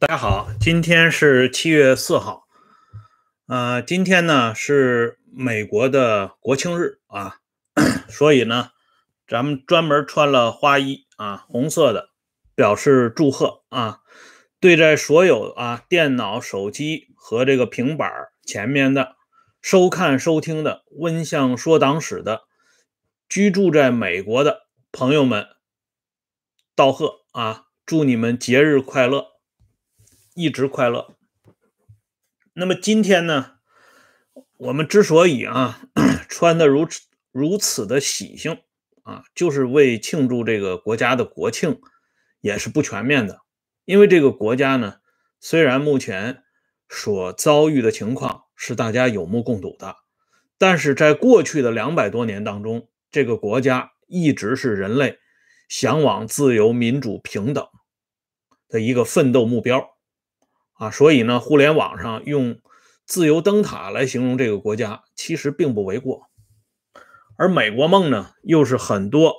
大家好，今天是七月四号，呃，今天呢是美国的国庆日啊，所以呢，咱们专门穿了花衣啊，红色的，表示祝贺啊。对在所有啊电脑、手机和这个平板前面的收看、收听的《温相说党史》的居住在美国的朋友们，道贺啊，祝你们节日快乐！一直快乐。那么今天呢，我们之所以啊 穿的如此如此的喜庆啊，就是为庆祝这个国家的国庆，也是不全面的。因为这个国家呢，虽然目前所遭遇的情况是大家有目共睹的，但是在过去的两百多年当中，这个国家一直是人类向往自由、民主、平等的一个奋斗目标。啊，所以呢，互联网上用“自由灯塔”来形容这个国家，其实并不为过。而美国梦呢，又是很多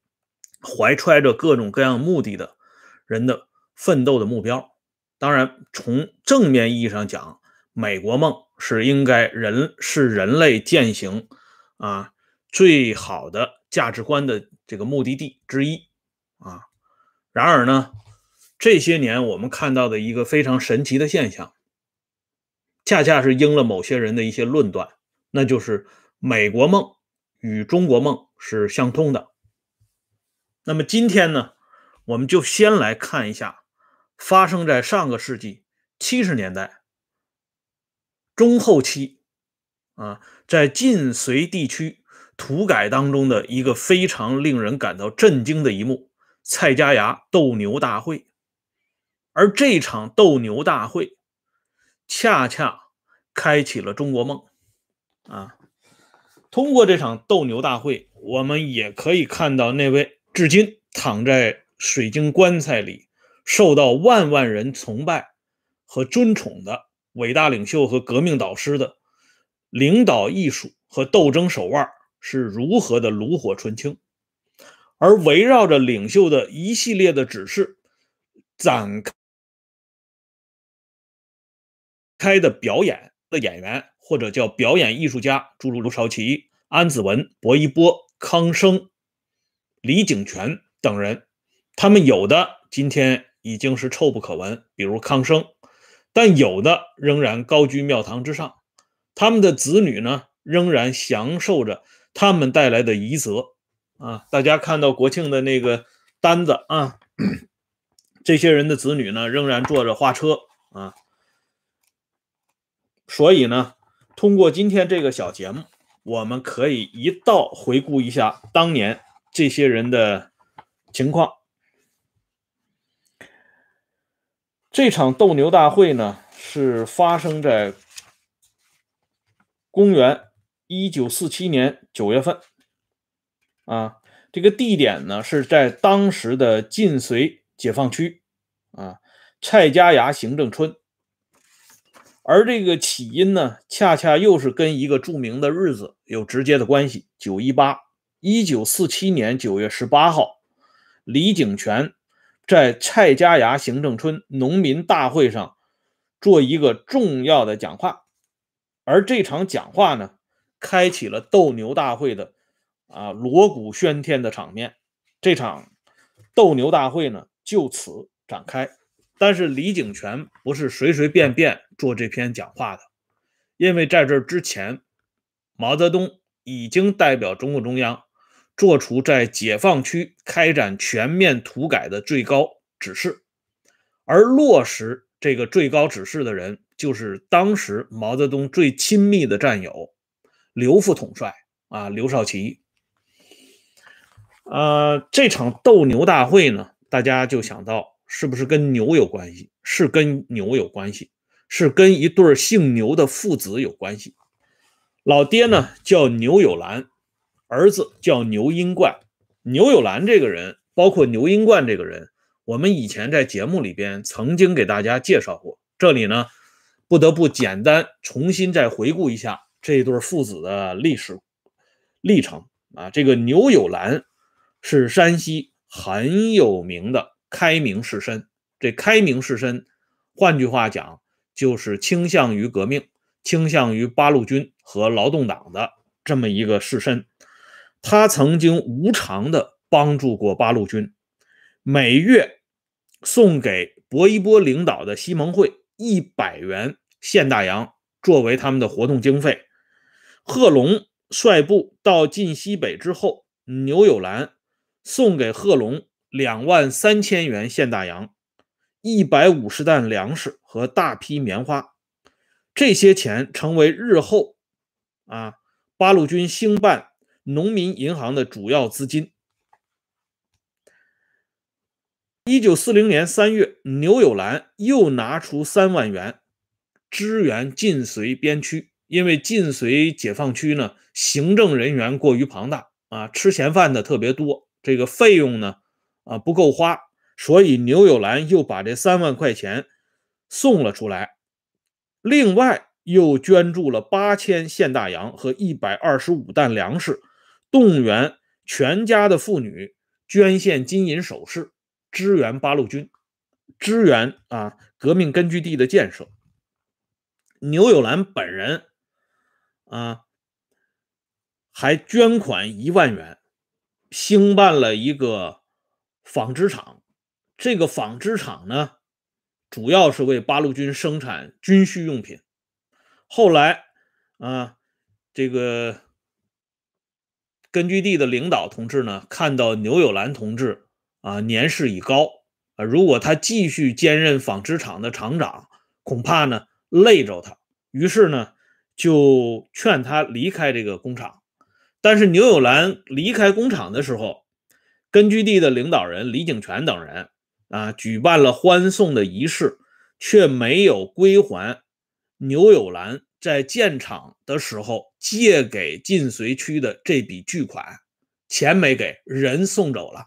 怀揣着各种各样目的的人的奋斗的目标。当然，从正面意义上讲，美国梦是应该人是人类践行啊最好的价值观的这个目的地之一啊。然而呢？这些年我们看到的一个非常神奇的现象，恰恰是应了某些人的一些论断，那就是美国梦与中国梦是相通的。那么今天呢，我们就先来看一下发生在上个世纪七十年代中后期啊，在晋绥地区土改当中的一个非常令人感到震惊的一幕——蔡家崖斗牛大会。而这场斗牛大会，恰恰开启了中国梦啊！通过这场斗牛大会，我们也可以看到那位至今躺在水晶棺材里、受到万万人崇拜和尊崇的伟大领袖和革命导师的领导艺术和斗争手腕是如何的炉火纯青，而围绕着领袖的一系列的指示展开开。的表演的演员，或者叫表演艺术家，诸如刘少奇、安子文、薄一波、康生、李景泉等人，他们有的今天已经是臭不可闻，比如康生，但有的仍然高居庙堂之上。他们的子女呢，仍然享受着他们带来的遗泽啊！大家看到国庆的那个单子啊，这些人的子女呢，仍然坐着花车啊。所以呢，通过今天这个小节目，我们可以一道回顾一下当年这些人的情况。这场斗牛大会呢，是发生在公元一九四七年九月份，啊，这个地点呢是在当时的晋绥解放区，啊，蔡家崖行政村。而这个起因呢，恰恰又是跟一个著名的日子有直接的关系。九一八，一九四七年九月十八号，李景泉在蔡家崖行政村农民大会上做一个重要的讲话，而这场讲话呢，开启了斗牛大会的啊锣鼓喧天的场面。这场斗牛大会呢，就此展开。但是李景泉不是随随便便做这篇讲话的，因为在这之前，毛泽东已经代表中共中央做出在解放区开展全面土改的最高指示，而落实这个最高指示的人，就是当时毛泽东最亲密的战友刘副统帅啊，刘少奇。呃，这场斗牛大会呢，大家就想到。是不是跟牛有关系？是跟牛有关系，是跟一对姓牛的父子有关系。老爹呢叫牛有兰，儿子叫牛英冠。牛有兰这个人，包括牛英冠这个人，我们以前在节目里边曾经给大家介绍过。这里呢，不得不简单重新再回顾一下这对父子的历史历程啊。这个牛有兰是山西很有名的。开明士绅，这开明士绅换句话讲，就是倾向于革命、倾向于八路军和劳动党的这么一个士绅。他曾经无偿的帮助过八路军，每月送给薄一波领导的西盟会一百元现大洋作为他们的活动经费。贺龙率部到晋西北之后，牛友兰送给贺龙两万三千元现大洋。一百五十担粮食和大批棉花，这些钱成为日后啊八路军兴办农民银行的主要资金。一九四零年三月，牛有兰又拿出三万元支援晋绥边区，因为晋绥解放区呢行政人员过于庞大啊，吃闲饭的特别多，这个费用呢啊不够花。所以牛友兰又把这三万块钱送了出来，另外又捐助了八千现大洋和一百二十五担粮食，动员全家的妇女捐献金银首饰，支援八路军，支援啊革命根据地的建设。牛友兰本人啊还捐款一万元，兴办了一个纺织厂。这个纺织厂呢，主要是为八路军生产军需用品。后来啊，这个根据地的领导同志呢，看到牛有兰同志啊年事已高啊，如果他继续兼任纺织厂的厂长，恐怕呢累着他。于是呢，就劝他离开这个工厂。但是牛有兰离开工厂的时候，根据地的领导人李景泉等人。啊，举办了欢送的仪式，却没有归还牛有兰在建厂的时候借给晋绥区的这笔巨款，钱没给，人送走了，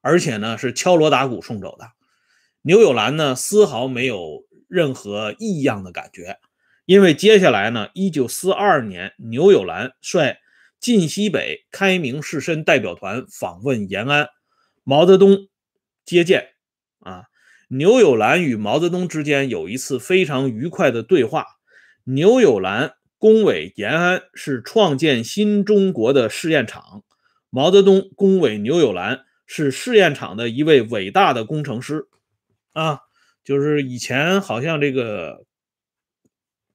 而且呢是敲锣打鼓送走的。牛有兰呢丝毫没有任何异样的感觉，因为接下来呢，一九四二年，牛有兰率晋西北开明士绅代表团访问延安，毛泽东接见。啊，牛有兰与毛泽东之间有一次非常愉快的对话。牛有兰恭维延安是创建新中国的试验场，毛泽东恭维牛有兰是试验场的一位伟大的工程师。啊，就是以前好像这个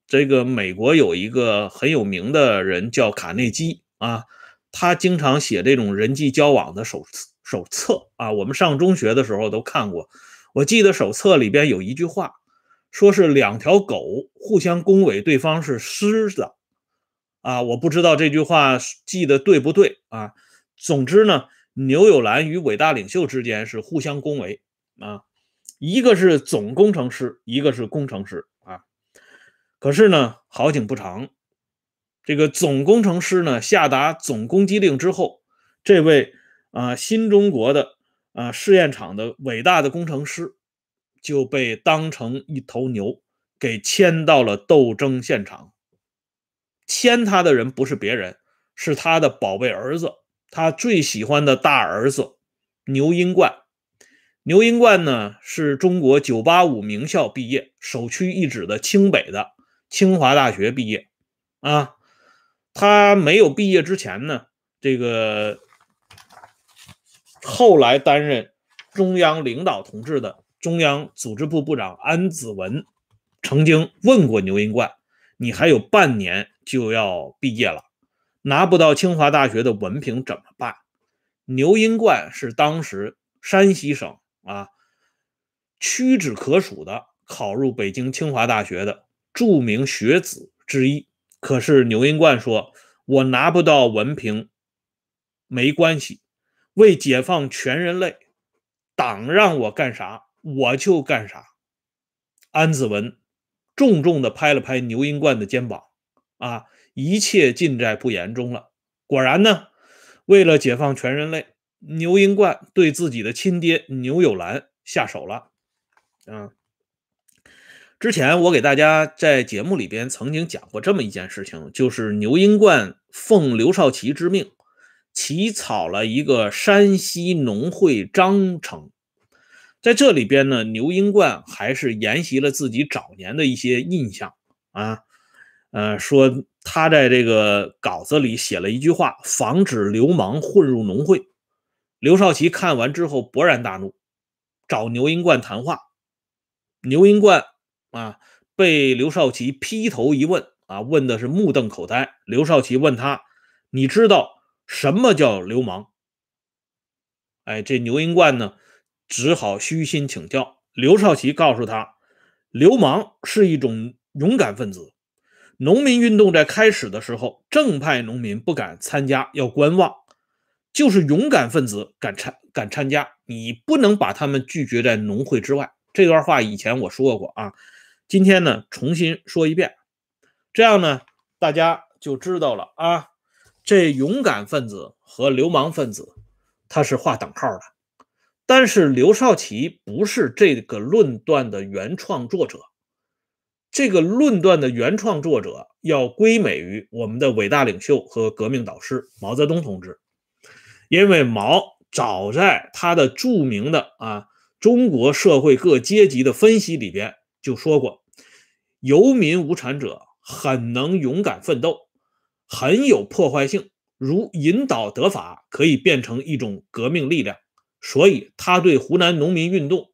这个美国有一个很有名的人叫卡内基啊，他经常写这种人际交往的手手册啊，我们上中学的时候都看过。我记得手册里边有一句话，说是两条狗互相恭维对方是狮子，啊，我不知道这句话记得对不对啊。总之呢，牛友兰与伟大领袖之间是互相恭维啊，一个是总工程师，一个是工程师啊。可是呢，好景不长，这个总工程师呢下达总攻击令之后，这位。啊，新中国的啊试验场的伟大的工程师就被当成一头牛给牵到了斗争现场。牵他的人不是别人，是他的宝贝儿子，他最喜欢的大儿子牛英冠。牛英冠呢，是中国985名校毕业，首屈一指的清北的清华大学毕业。啊，他没有毕业之前呢，这个。后来担任中央领导同志的中央组织部部长安子文，曾经问过牛英冠：“你还有半年就要毕业了，拿不到清华大学的文凭怎么办？”牛英冠是当时山西省啊屈指可数的考入北京清华大学的著名学子之一。可是牛英冠说：“我拿不到文凭没关系。”为解放全人类，党让我干啥我就干啥。安子文重重的拍了拍牛英冠的肩膀，啊，一切尽在不言中了。果然呢，为了解放全人类，牛英冠对自己的亲爹牛有兰下手了。啊，之前我给大家在节目里边曾经讲过这么一件事情，就是牛英冠奉刘少奇之命。起草了一个山西农会章程，在这里边呢，牛英冠还是沿袭了自己早年的一些印象啊，呃，说他在这个稿子里写了一句话，防止流氓混入农会。刘少奇看完之后勃然大怒，找牛英冠谈话。牛英冠啊，被刘少奇劈头一问啊，问的是目瞪口呆。刘少奇问他：“你知道什么叫流氓？”哎，这牛英冠呢？只好虚心请教。刘少奇告诉他：“流氓是一种勇敢分子。农民运动在开始的时候，正派农民不敢参加，要观望；就是勇敢分子敢参敢参加，你不能把他们拒绝在农会之外。”这段话以前我说过啊，今天呢重新说一遍，这样呢大家就知道了啊。这勇敢分子和流氓分子，他是划等号的。但是刘少奇不是这个论断的原创作者，这个论断的原创作者要归美于我们的伟大领袖和革命导师毛泽东同志，因为毛早在他的著名的啊中国社会各阶级的分析里边就说过，游民无产者很能勇敢奋斗，很有破坏性，如引导得法，可以变成一种革命力量。所以，他对湖南农民运动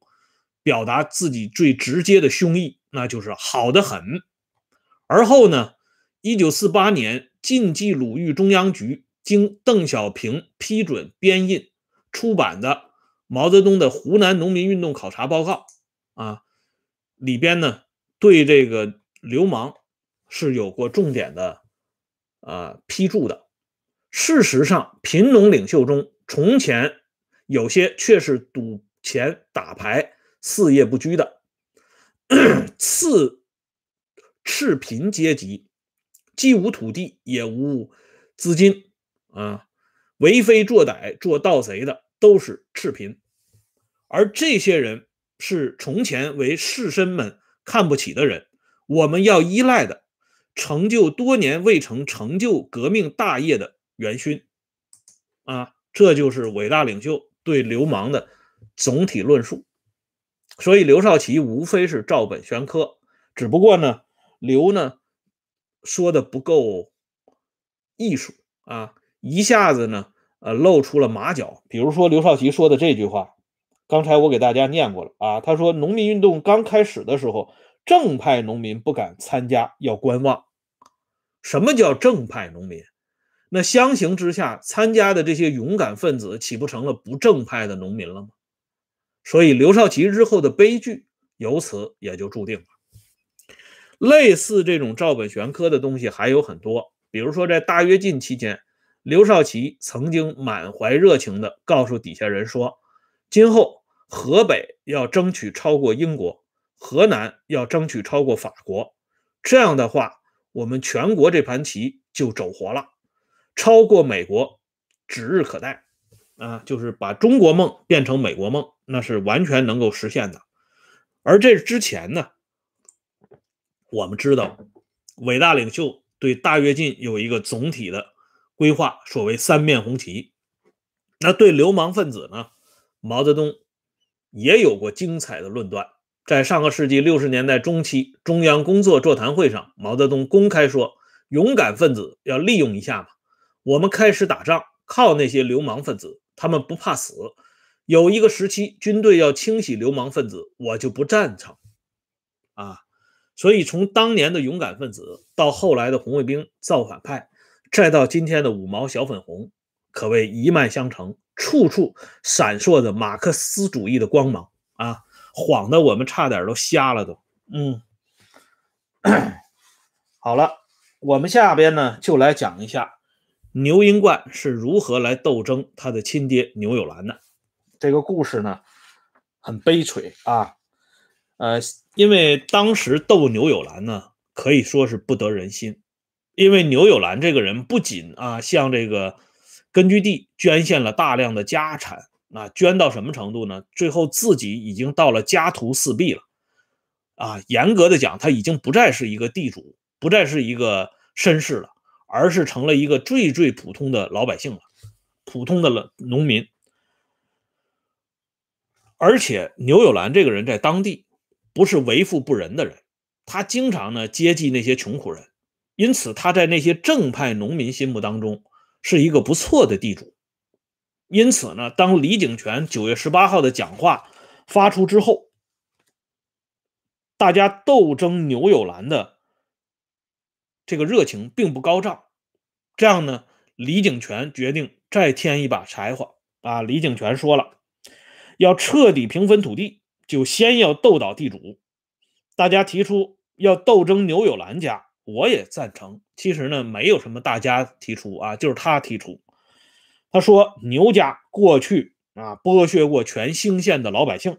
表达自己最直接的胸臆，那就是好的很。而后呢，一九四八年，晋冀鲁豫中央局经邓小平批准编印出版的《毛泽东的湖南农民运动考察报告》啊，里边呢，对这个流氓是有过重点的啊批注的。事实上，贫农领袖中，从前。有些却是赌钱打牌、四业不居的 次赤贫阶级，既无土地，也无资金啊，为非作歹、做盗贼的都是赤贫，而这些人是从前为士绅们看不起的人，我们要依赖的，成就多年未曾成就革命大业的元勋啊，这就是伟大领袖。对流氓的总体论述，所以刘少奇无非是照本宣科，只不过呢，刘呢说的不够艺术啊，一下子呢，呃，露出了马脚。比如说刘少奇说的这句话，刚才我给大家念过了啊，他说农民运动刚开始的时候，正派农民不敢参加，要观望。什么叫正派农民？那相形之下，参加的这些勇敢分子岂不成了不正派的农民了吗？所以刘少奇日后的悲剧由此也就注定了。类似这种照本宣科的东西还有很多，比如说在大跃进期间，刘少奇曾经满怀热情地告诉底下人说：“今后河北要争取超过英国，河南要争取超过法国，这样的话，我们全国这盘棋就走活了。”超过美国指日可待啊！就是把中国梦变成美国梦，那是完全能够实现的。而这之前呢，我们知道伟大领袖对大跃进有一个总体的规划，所谓三面红旗。那对流氓分子呢，毛泽东也有过精彩的论断。在上个世纪六十年代中期，中央工作座谈会上，毛泽东公开说：“勇敢分子要利用一下嘛。”我们开始打仗，靠那些流氓分子，他们不怕死。有一个时期，军队要清洗流氓分子，我就不赞成。啊，所以从当年的勇敢分子，到后来的红卫兵造反派，再到今天的五毛小粉红，可谓一脉相承，处处闪烁着马克思主义的光芒啊，晃得我们差点都瞎了都。嗯，好了，我们下边呢就来讲一下。牛英冠是如何来斗争他的亲爹牛有兰的？这个故事呢，很悲催啊。呃，因为当时斗牛有兰呢，可以说是不得人心。因为牛有兰这个人不仅啊像这个根据地捐献了大量的家产，啊，捐到什么程度呢？最后自己已经到了家徒四壁了。啊，严格的讲，他已经不再是一个地主，不再是一个绅士了。而是成了一个最最普通的老百姓了，普通的了农民。而且牛有兰这个人在当地不是为富不仁的人，他经常呢接济那些穷苦人，因此他在那些正派农民心目当中是一个不错的地主。因此呢，当李景泉九月十八号的讲话发出之后，大家斗争牛有兰的这个热情并不高涨。这样呢，李景全决定再添一把柴火啊！李景全说了，要彻底平分土地，就先要斗倒地主。大家提出要斗争牛有兰家，我也赞成。其实呢，没有什么大家提出啊，就是他提出。他说牛家过去啊剥削过全兴县的老百姓，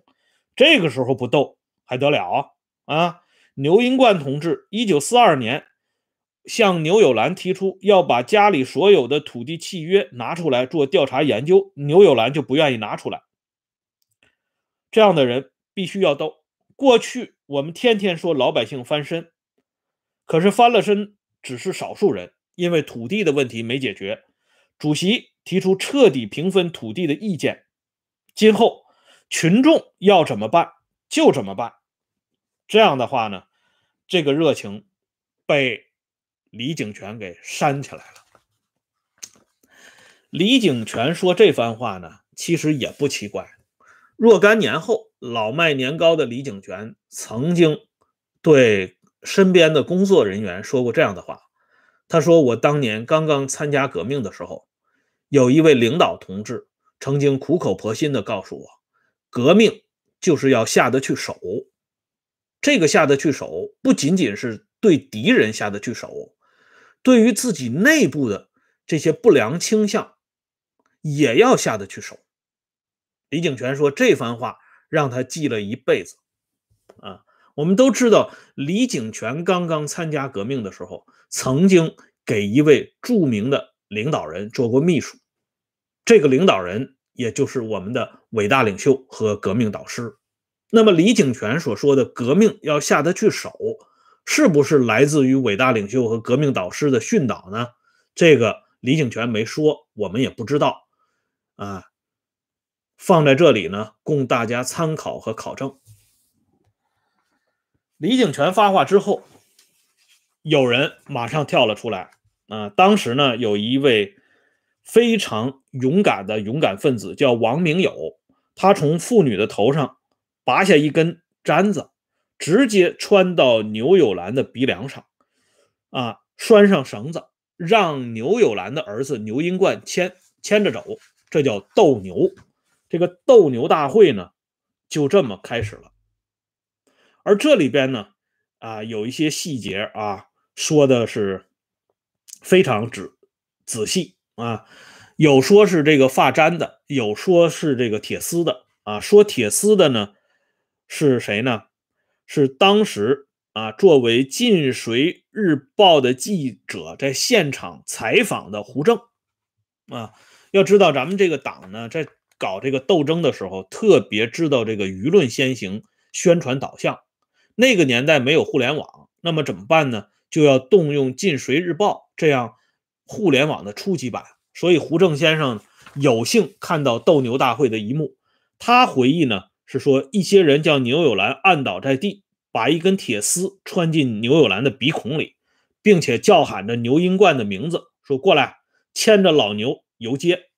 这个时候不斗还得了啊？牛英冠同志一九四二年。向牛有兰提出要把家里所有的土地契约拿出来做调查研究，牛有兰就不愿意拿出来。这样的人必须要斗。过去我们天天说老百姓翻身，可是翻了身只是少数人，因为土地的问题没解决。主席提出彻底平分土地的意见，今后群众要怎么办就怎么办。这样的话呢，这个热情被。李景全给煽起来了。李景全说这番话呢，其实也不奇怪。若干年后，老卖年糕的李景全曾经对身边的工作人员说过这样的话：“他说，我当年刚刚参加革命的时候，有一位领导同志曾经苦口婆心地告诉我，革命就是要下得去手。这个下得去手，不仅仅是对敌人下得去手。”对于自己内部的这些不良倾向，也要下得去手。李景全说这番话让他记了一辈子。啊，我们都知道，李井泉刚刚参加革命的时候，曾经给一位著名的领导人做过秘书。这个领导人也就是我们的伟大领袖和革命导师。那么，李井泉所说的革命要下得去手。是不是来自于伟大领袖和革命导师的训导呢？这个李井泉没说，我们也不知道啊。放在这里呢，供大家参考和考证。李景全发话之后，有人马上跳了出来啊。当时呢，有一位非常勇敢的勇敢分子叫王明友，他从妇女的头上拔下一根簪子。直接穿到牛有兰的鼻梁上，啊，拴上绳子，让牛有兰的儿子牛英冠牵牵着走，这叫斗牛。这个斗牛大会呢，就这么开始了。而这里边呢，啊，有一些细节啊，说的是非常仔仔细啊，有说是这个发簪的，有说是这个铁丝的啊。说铁丝的呢，是谁呢？是当时啊，作为《晋绥日报》的记者在现场采访的胡正啊。要知道，咱们这个党呢，在搞这个斗争的时候，特别知道这个舆论先行、宣传导向。那个年代没有互联网，那么怎么办呢？就要动用《晋水日报》这样互联网的初级版。所以，胡正先生有幸看到斗牛大会的一幕，他回忆呢。是说，一些人将牛友兰按倒在地，把一根铁丝穿进牛友兰的鼻孔里，并且叫喊着牛英冠的名字，说：“过来，牵着老牛游街。”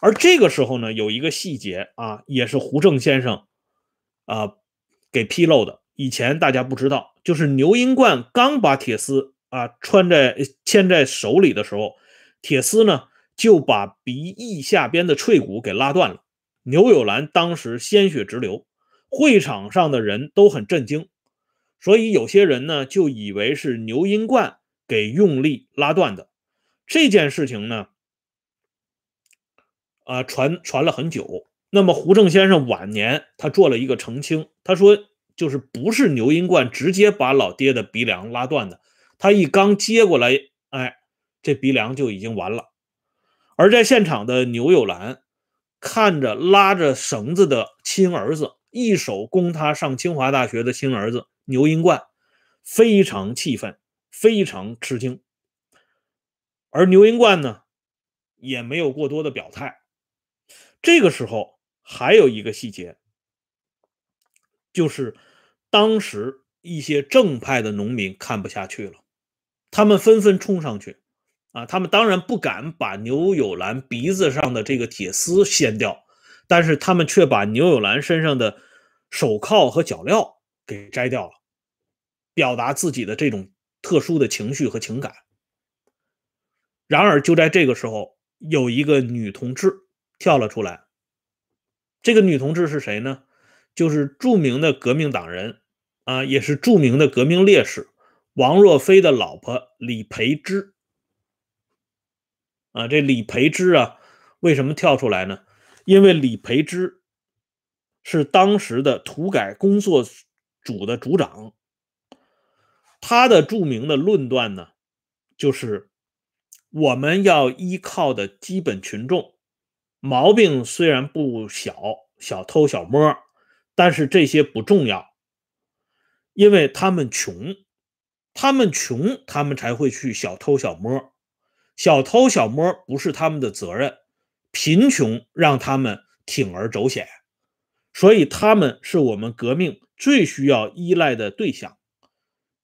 而这个时候呢，有一个细节啊，也是胡正先生啊给披露的。以前大家不知道，就是牛英冠刚把铁丝啊穿在牵在手里的时候，铁丝呢就把鼻翼下边的脆骨给拉断了。牛友兰当时鲜血直流，会场上的人都很震惊，所以有些人呢就以为是牛英冠给用力拉断的。这件事情呢，啊传传了很久。那么胡正先生晚年他做了一个澄清，他说就是不是牛英冠直接把老爹的鼻梁拉断的，他一刚接过来，哎，这鼻梁就已经完了。而在现场的牛友兰。看着拉着绳子的亲儿子，一手供他上清华大学的亲儿子牛英冠，非常气愤，非常吃惊。而牛英冠呢，也没有过多的表态。这个时候还有一个细节，就是当时一些正派的农民看不下去了，他们纷纷冲上去，啊，他们当然不敢把牛有兰鼻子上的这个铁丝掀掉，但是他们却把牛有兰身上的手铐和脚镣给摘掉了，表达自己的这种特殊的情绪和情感。然而，就在这个时候，有一个女同志跳了出来。这个女同志是谁呢？就是著名的革命党人啊，也是著名的革命烈士王若飞的老婆李培芝啊。这李培芝啊，为什么跳出来呢？因为李培芝是当时的土改工作组的组长，他的著名的论断呢，就是我们要依靠的基本群众。毛病虽然不小，小偷小摸，但是这些不重要，因为他们穷，他们穷，他们才会去小偷小摸，小偷小摸不是他们的责任，贫穷让他们铤而走险，所以他们是我们革命最需要依赖的对象。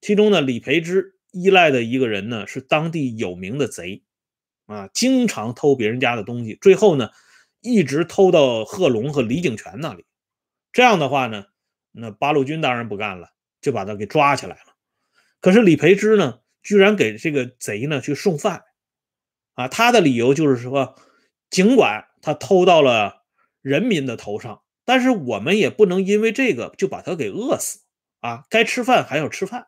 其中呢，李培之依赖的一个人呢，是当地有名的贼，啊，经常偷别人家的东西，最后呢。一直偷到贺龙和李景泉那里，这样的话呢，那八路军当然不干了，就把他给抓起来了。可是李培之呢，居然给这个贼呢去送饭，啊，他的理由就是说，尽管他偷到了人民的头上，但是我们也不能因为这个就把他给饿死啊，该吃饭还要吃饭。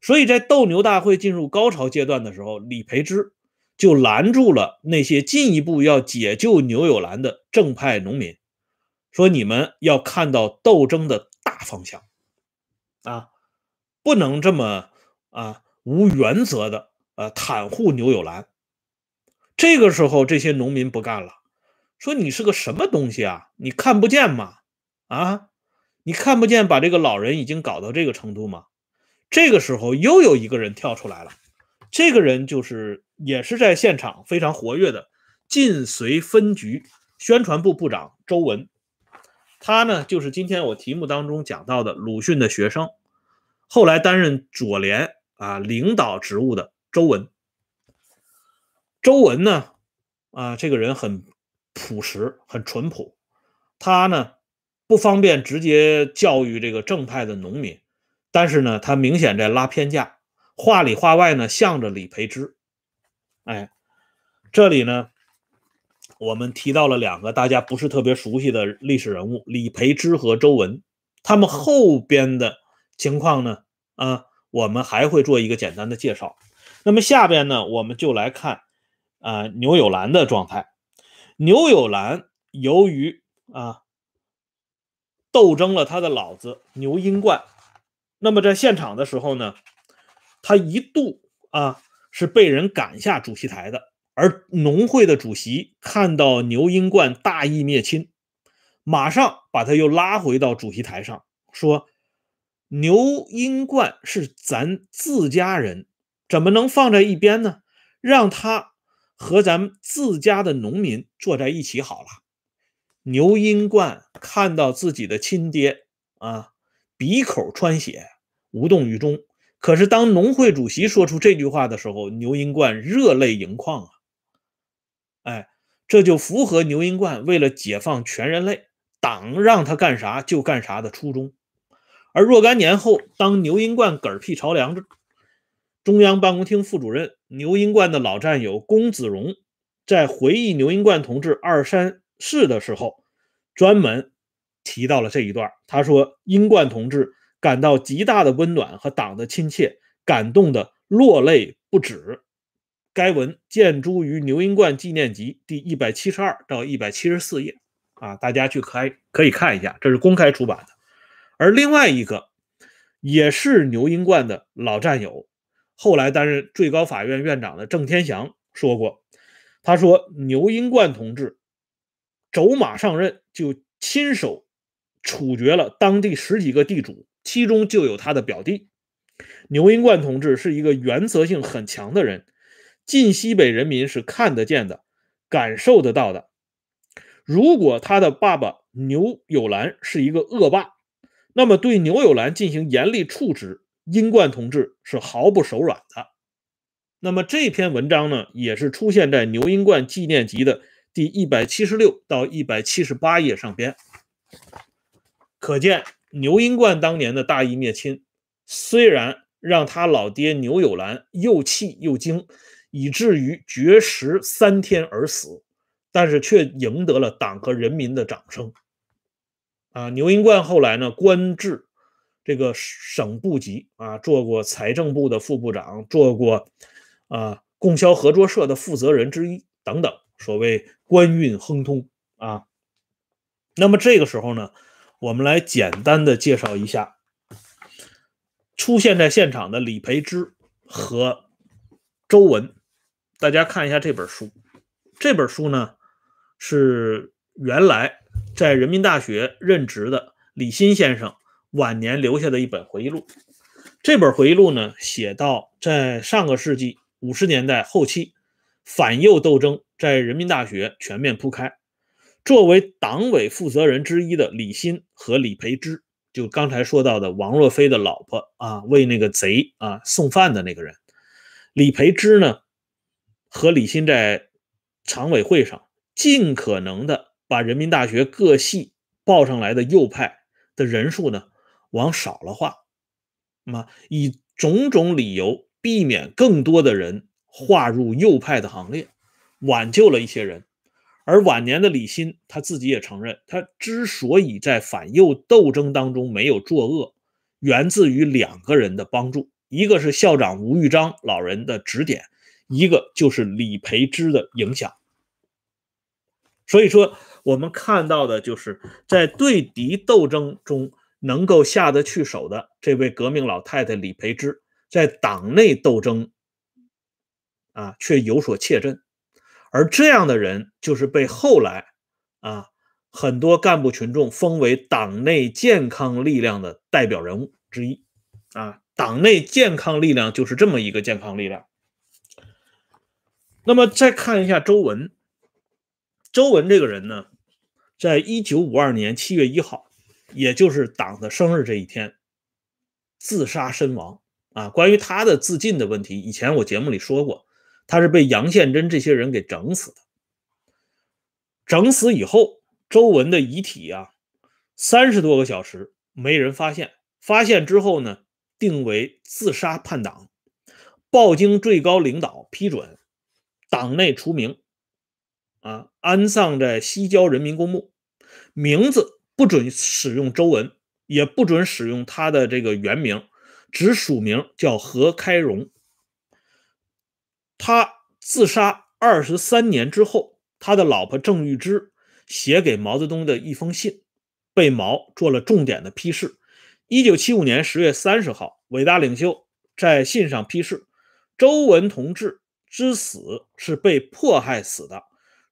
所以在斗牛大会进入高潮阶段的时候，李培之。就拦住了那些进一步要解救牛有兰的正派农民，说：“你们要看到斗争的大方向，啊，不能这么啊无原则的呃袒护牛有兰。”这个时候，这些农民不干了，说：“你是个什么东西啊？你看不见吗？啊，你看不见把这个老人已经搞到这个程度吗？”这个时候，又有一个人跳出来了。这个人就是也是在现场非常活跃的晋绥分局宣传部部长周文，他呢就是今天我题目当中讲到的鲁迅的学生，后来担任左联啊领导职务的周文。周文呢啊这个人很朴实很淳朴，他呢不方便直接教育这个正派的农民，但是呢他明显在拉偏架。话里话外呢，向着李培之。哎，这里呢，我们提到了两个大家不是特别熟悉的历史人物，李培之和周文。他们后边的情况呢，啊，我们还会做一个简单的介绍。那么下边呢，我们就来看啊牛友兰的状态。牛友兰由于啊斗争了他的老子牛英冠，那么在现场的时候呢。他一度啊是被人赶下主席台的，而农会的主席看到牛英冠大义灭亲，马上把他又拉回到主席台上，说：“牛英冠是咱自家人，怎么能放在一边呢？让他和咱们自家的农民坐在一起好了。”牛英冠看到自己的亲爹啊鼻口穿血，无动于衷。可是，当农会主席说出这句话的时候，牛英冠热泪盈眶啊！哎，这就符合牛英冠为了解放全人类，党让他干啥就干啥的初衷。而若干年后，当牛英冠嗝屁朝梁，中央办公厅副主任牛英冠的老战友龚子荣在回忆牛英冠同志二三事的时候，专门提到了这一段。他说：“英冠同志。”感到极大的温暖和党的亲切，感动的落泪不止。该文见诸于牛英冠纪念集第一百七十二到一百七十四页，啊，大家去开可以看一下，这是公开出版的。而另外一个也是牛英冠的老战友，后来担任最高法院院长的郑天祥说过，他说牛英冠同志走马上任就亲手处决了当地十几个地主。其中就有他的表弟牛英冠同志，是一个原则性很强的人，晋西北人民是看得见的、感受得到的。如果他的爸爸牛有兰是一个恶霸，那么对牛有兰进行严厉处置，英冠同志是毫不手软的。那么这篇文章呢，也是出现在牛英冠纪念集的第一百七十六到一百七十八页上边。可见牛英冠当年的大义灭亲，虽然让他老爹牛有兰又气又惊，以至于绝食三天而死，但是却赢得了党和人民的掌声。啊，牛英冠后来呢，官至这个省部级啊，做过财政部的副部长，做过啊供销合作社的负责人之一等等，所谓官运亨通啊。那么这个时候呢？我们来简单的介绍一下出现在现场的李培之和周文。大家看一下这本书，这本书呢是原来在人民大学任职的李新先生晚年留下的一本回忆录。这本回忆录呢写到，在上个世纪五十年代后期，反右斗争在人民大学全面铺开。作为党委负责人之一的李欣和李培之，就刚才说到的王若飞的老婆啊，为那个贼啊送饭的那个人，李培之呢，和李欣在常委会上尽可能的把人民大学各系报上来的右派的人数呢往少了划，那么以种种理由避免更多的人划入右派的行列，挽救了一些人。而晚年的李欣，他自己也承认，他之所以在反右斗争当中没有作恶，源自于两个人的帮助，一个是校长吴玉章老人的指点，一个就是李培之的影响。所以说，我们看到的就是在对敌斗争中能够下得去手的这位革命老太太李培之，在党内斗争啊却有所怯阵。而这样的人，就是被后来啊很多干部群众封为党内健康力量的代表人物之一啊。党内健康力量就是这么一个健康力量。那么再看一下周文，周文这个人呢，在一九五二年七月一号，也就是党的生日这一天，自杀身亡啊。关于他的自尽的问题，以前我节目里说过。他是被杨宪珍这些人给整死的。整死以后，周文的遗体啊，三十多个小时没人发现。发现之后呢，定为自杀叛党，报经最高领导批准，党内除名，啊，安葬在西郊人民公墓，名字不准使用周文，也不准使用他的这个原名，只署名叫何开荣。他自杀二十三年之后，他的老婆郑玉芝写给毛泽东的一封信，被毛做了重点的批示。一九七五年十月三十号，伟大领袖在信上批示：周文同志之死是被迫害死的，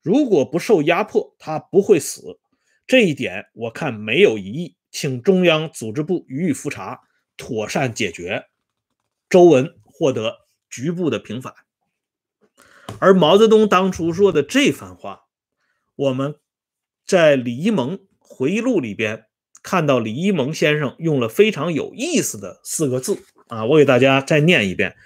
如果不受压迫，他不会死。这一点我看没有疑义，请中央组织部予以复查，妥善解决。周文获得局部的平反。而毛泽东当初说的这番话，我们在李一蒙回忆录里边看到，李一蒙先生用了非常有意思的四个字啊，我给大家再念一遍：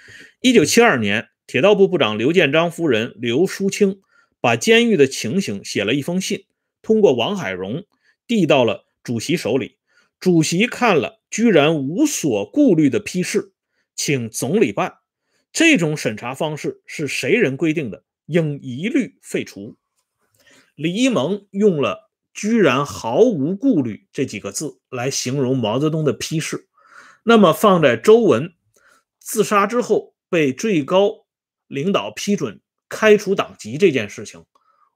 一九七二年，铁道部部长刘建章夫人刘淑清把监狱的情形写了一封信，通过王海荣递到了主席手里，主席看了，居然无所顾虑的批示，请总理办。这种审查方式是谁人规定的？应一律废除。李一蒙用了“居然毫无顾虑”这几个字来形容毛泽东的批示。那么放在周文自杀之后被最高领导批准开除党籍这件事情，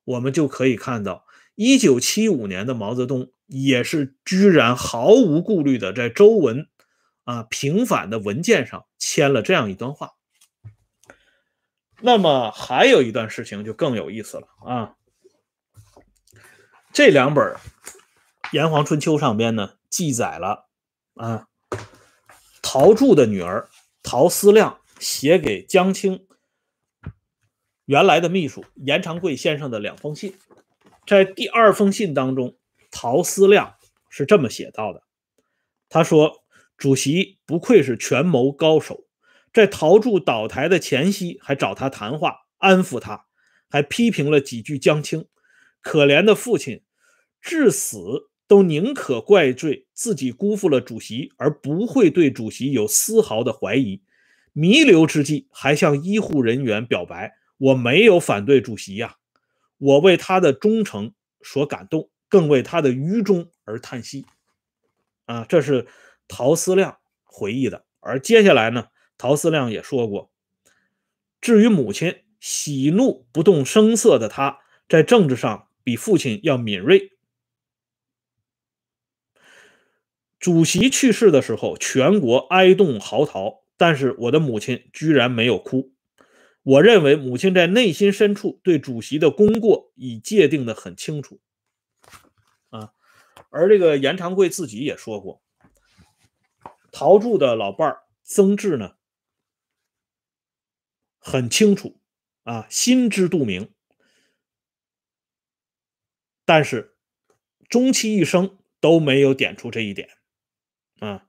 我们就可以看到，一九七五年的毛泽东也是居然毫无顾虑的在周文啊平反的文件上签了这样一段话。那么还有一段事情就更有意思了啊！这两本《炎黄春秋》上边呢记载了啊，陶铸的女儿陶思亮写给江青原来的秘书严长贵先生的两封信在第二封信当中，陶思亮是这么写到的：“他说，主席不愧是权谋高手，在陶铸倒台的前夕还找他谈话，安抚他，还批评了几句江青。可怜的父亲，至死都宁可怪罪自己辜负了主席，而不会对主席有丝毫的怀疑。弥留之际，还向医护人员表白：我没有反对主席呀。”我为他的忠诚所感动，更为他的愚忠而叹息。啊，这是陶思亮回忆的。而接下来呢，陶思亮也说过，至于母亲，喜怒不动声色的他，在政治上比父亲要敏锐。主席去世的时候，全国哀动嚎啕，但是我的母亲居然没有哭。我认为母亲在内心深处对主席的功过已界定的很清楚，啊，而这个严长贵自己也说过，陶铸的老伴儿曾志呢，很清楚，啊，心知肚明，但是终其一生都没有点出这一点，啊，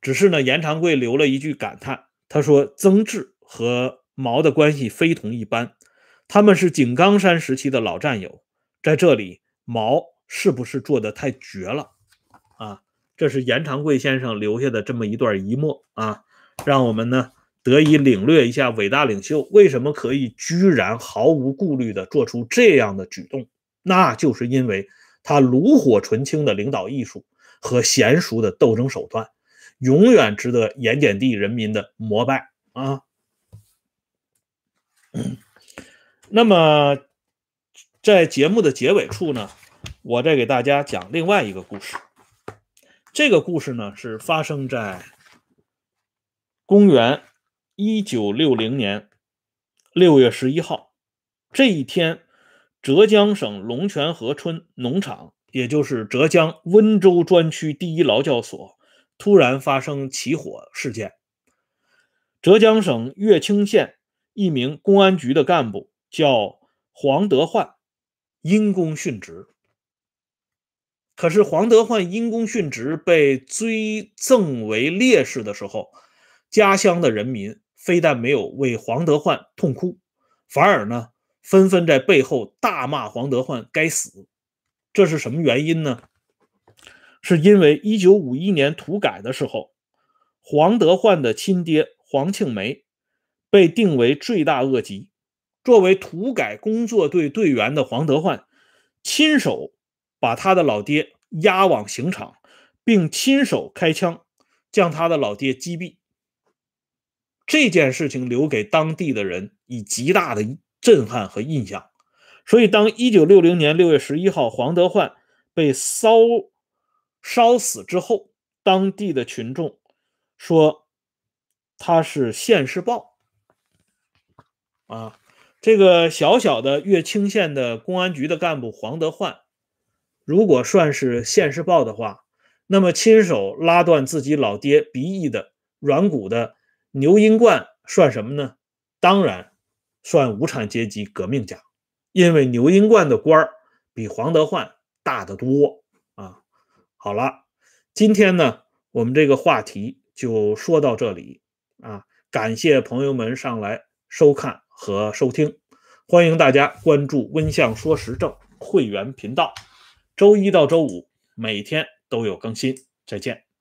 只是呢，严长贵留了一句感叹，他说曾志和。毛的关系非同一般，他们是井冈山时期的老战友，在这里，毛是不是做的太绝了啊？这是严长贵先生留下的这么一段遗墨啊，让我们呢得以领略一下伟大领袖为什么可以居然毫无顾虑地做出这样的举动，那就是因为他炉火纯青的领导艺术和娴熟的斗争手段，永远值得盐碱地人民的膜拜啊！那么，在节目的结尾处呢，我再给大家讲另外一个故事。这个故事呢，是发生在公元一九六零年六月十一号这一天，浙江省龙泉河村农场，也就是浙江温州专区第一劳教所，突然发生起火事件。浙江省乐清县。一名公安局的干部叫黄德焕，因公殉职。可是黄德焕因公殉职被追赠为烈士的时候，家乡的人民非但没有为黄德焕痛哭，反而呢纷纷在背后大骂黄德焕该死。这是什么原因呢？是因为一九五一年土改的时候，黄德焕的亲爹黄庆梅。被定为罪大恶极。作为土改工作队队员的黄德焕，亲手把他的老爹押往刑场，并亲手开枪将他的老爹击毙。这件事情留给当地的人以极大的震撼和印象。所以，当一九六零年六月十一号黄德焕被烧烧死之后，当地的群众说他是现世报。啊，这个小小的乐清县的公安局的干部黄德焕，如果算是现世报的话，那么亲手拉断自己老爹鼻翼的软骨的牛英冠算什么呢？当然算无产阶级革命家，因为牛英冠的官儿比黄德焕大得多啊。好了，今天呢，我们这个话题就说到这里啊，感谢朋友们上来收看。和收听，欢迎大家关注“温相说时政”会员频道，周一到周五每天都有更新。再见。